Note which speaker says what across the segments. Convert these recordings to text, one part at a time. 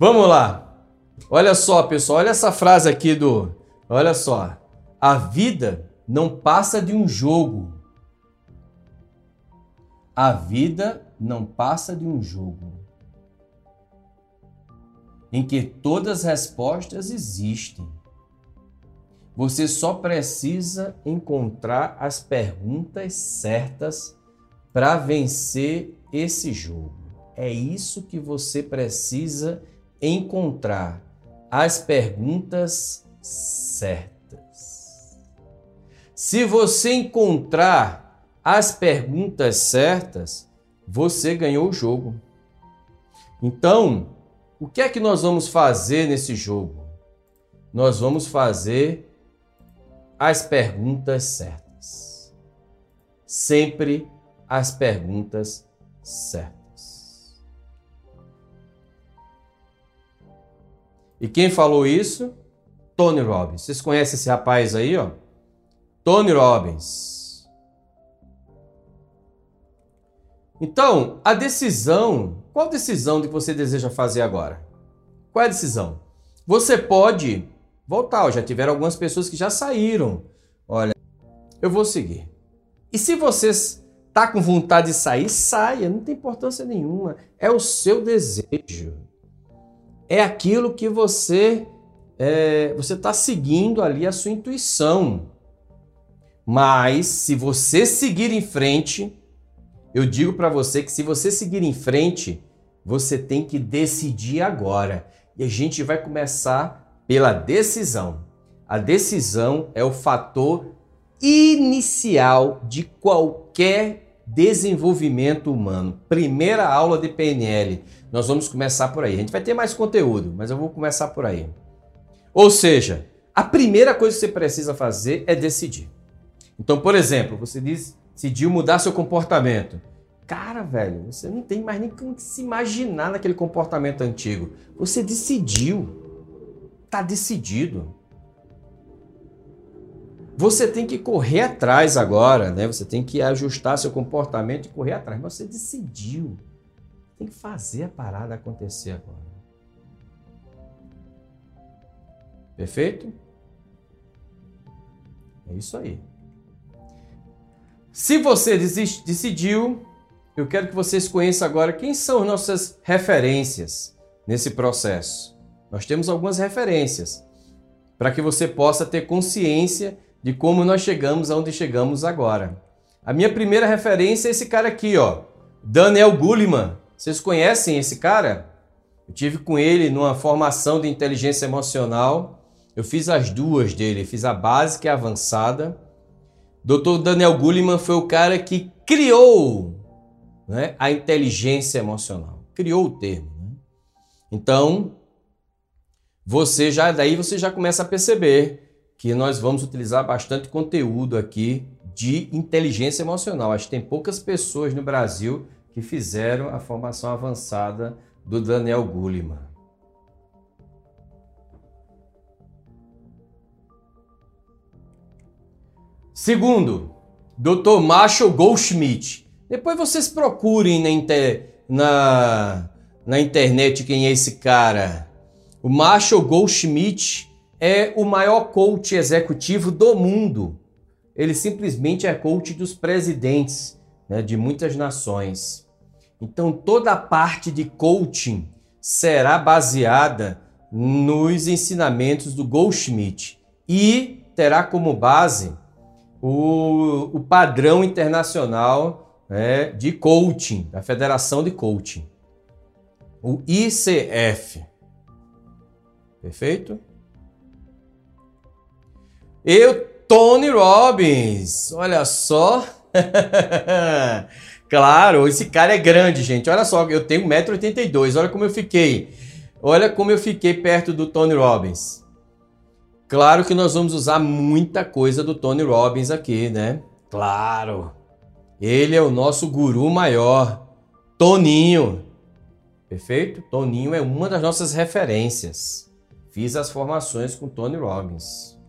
Speaker 1: Vamos lá. Olha só, pessoal, olha essa frase aqui do. Olha só. A vida não passa de um jogo. A vida não passa de um jogo em que todas as respostas existem. Você só precisa encontrar as perguntas certas para vencer esse jogo. É isso que você precisa encontrar as perguntas certas. Se você encontrar as perguntas certas, você ganhou o jogo. Então, o que é que nós vamos fazer nesse jogo? Nós vamos fazer as perguntas certas. Sempre as perguntas certas. E quem falou isso? Tony Robbins. Vocês conhecem esse rapaz aí, ó? Tony Robbins. Então, a decisão, qual decisão que você deseja fazer agora? Qual é a decisão? Você pode voltar. Já tiveram algumas pessoas que já saíram. Olha, eu vou seguir. E se você está com vontade de sair, saia, não tem importância nenhuma. É o seu desejo. É aquilo que você é, você está seguindo ali a sua intuição. Mas se você seguir em frente, eu digo para você que se você seguir em frente, você tem que decidir agora. E a gente vai começar pela decisão. A decisão é o fator inicial de qualquer desenvolvimento humano. Primeira aula de PNL. Nós vamos começar por aí. A gente vai ter mais conteúdo, mas eu vou começar por aí. Ou seja, a primeira coisa que você precisa fazer é decidir. Então, por exemplo, você decidiu mudar seu comportamento. Cara, velho, você não tem mais nem como se imaginar naquele comportamento antigo. Você decidiu. Está decidido. Você tem que correr atrás agora, né? Você tem que ajustar seu comportamento e correr atrás. Mas você decidiu. Tem que fazer a parada acontecer agora. Perfeito? É isso aí. Se você decidiu, eu quero que vocês conheçam agora quem são nossas referências nesse processo nós temos algumas referências para que você possa ter consciência de como nós chegamos aonde chegamos agora. A minha primeira referência é esse cara aqui, ó, Daniel Goleman. Vocês conhecem esse cara? Eu tive com ele numa formação de inteligência emocional. Eu fiz as duas dele, fiz a básica e a avançada. Dr. Daniel Goleman foi o cara que criou né, a inteligência emocional, criou o termo. Né? Então, você já daí você já começa a perceber que nós vamos utilizar bastante conteúdo aqui de inteligência emocional. Acho que tem poucas pessoas no Brasil que fizeram a formação avançada do Daniel Goleman. Segundo, Dr. Marshall Goldschmidt. Depois vocês procurem na, inter... na... na internet quem é esse cara. O Marshall Goldschmidt é o maior coach executivo do mundo. Ele simplesmente é coach dos presidentes né, de muitas nações. Então, toda a parte de coaching será baseada nos ensinamentos do Goldschmidt e terá como base o, o padrão internacional né, de coaching, da Federação de Coaching, o ICF. Perfeito? Eu, Tony Robbins. Olha só. claro, esse cara é grande, gente. Olha só, eu tenho 1,82m. Olha como eu fiquei. Olha como eu fiquei perto do Tony Robbins. Claro que nós vamos usar muita coisa do Tony Robbins aqui, né? Claro. Ele é o nosso guru maior. Toninho. Perfeito? Toninho é uma das nossas referências. Fiz as formações com Tony Robbins.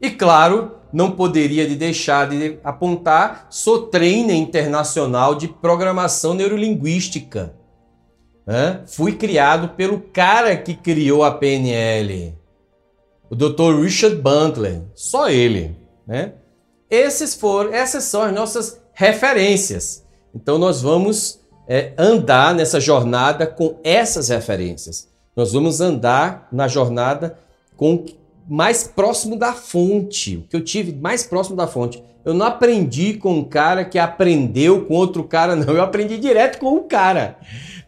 Speaker 1: E claro, não poderia de deixar de apontar, sou trainer internacional de programação neurolinguística. né, fui criado pelo cara que criou a PNL, o Dr. Richard Bandler, só ele, né? Esses foram, essas são as nossas referências. Então nós vamos é, andar nessa jornada com essas referências. Nós vamos andar na jornada com mais próximo da fonte, o que eu tive mais próximo da fonte. Eu não aprendi com um cara que aprendeu com outro cara, não. Eu aprendi direto com o cara.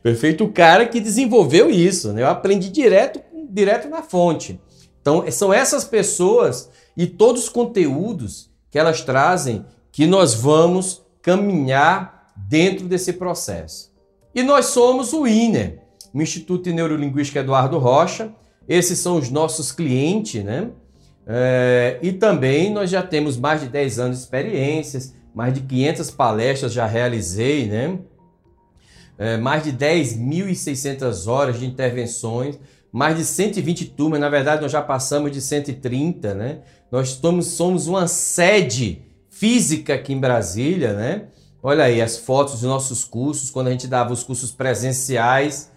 Speaker 1: Perfeito? O cara que desenvolveu isso. Né? Eu aprendi direto, direto na fonte. Então, são essas pessoas e todos os conteúdos que elas trazem que nós vamos caminhar dentro desse processo. E nós somos o INER, o Instituto de Neurolinguística Eduardo Rocha. Esses são os nossos clientes, né? É, e também nós já temos mais de 10 anos de experiências, mais de 500 palestras já realizei, né? É, mais de 10.600 horas de intervenções, mais de 120 turmas, na verdade nós já passamos de 130, né? Nós somos, somos uma sede física aqui em Brasília, né? Olha aí as fotos dos nossos cursos, quando a gente dava os cursos presenciais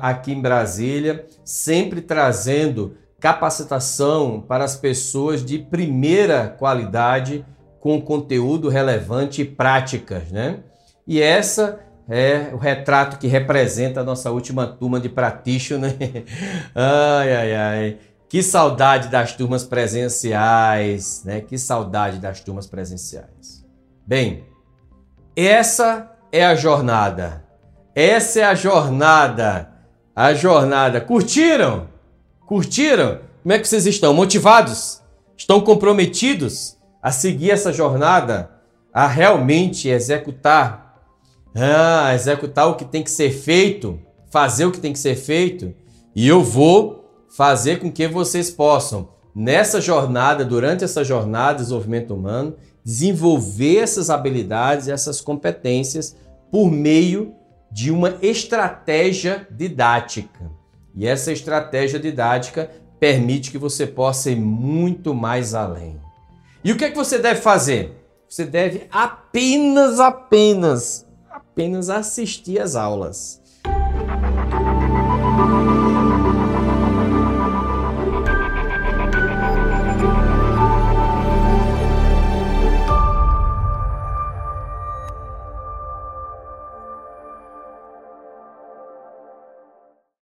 Speaker 1: aqui em Brasília, sempre trazendo capacitação para as pessoas de primeira qualidade com conteúdo relevante e práticas, né? E essa é o retrato que representa a nossa última turma de practitioner. Né? ai, ai, ai. Que saudade das turmas presenciais, né? Que saudade das turmas presenciais. Bem, essa é a jornada. Essa é a jornada. A jornada. Curtiram? Curtiram? Como é que vocês estão? Motivados? Estão comprometidos a seguir essa jornada? A realmente executar? Ah, executar o que tem que ser feito? Fazer o que tem que ser feito? E eu vou fazer com que vocês possam, nessa jornada, durante essa jornada de desenvolvimento humano, desenvolver essas habilidades, essas competências por meio de uma estratégia didática. E essa estratégia didática permite que você possa ir muito mais além. E o que é que você deve fazer? Você deve apenas, apenas, apenas assistir às aulas.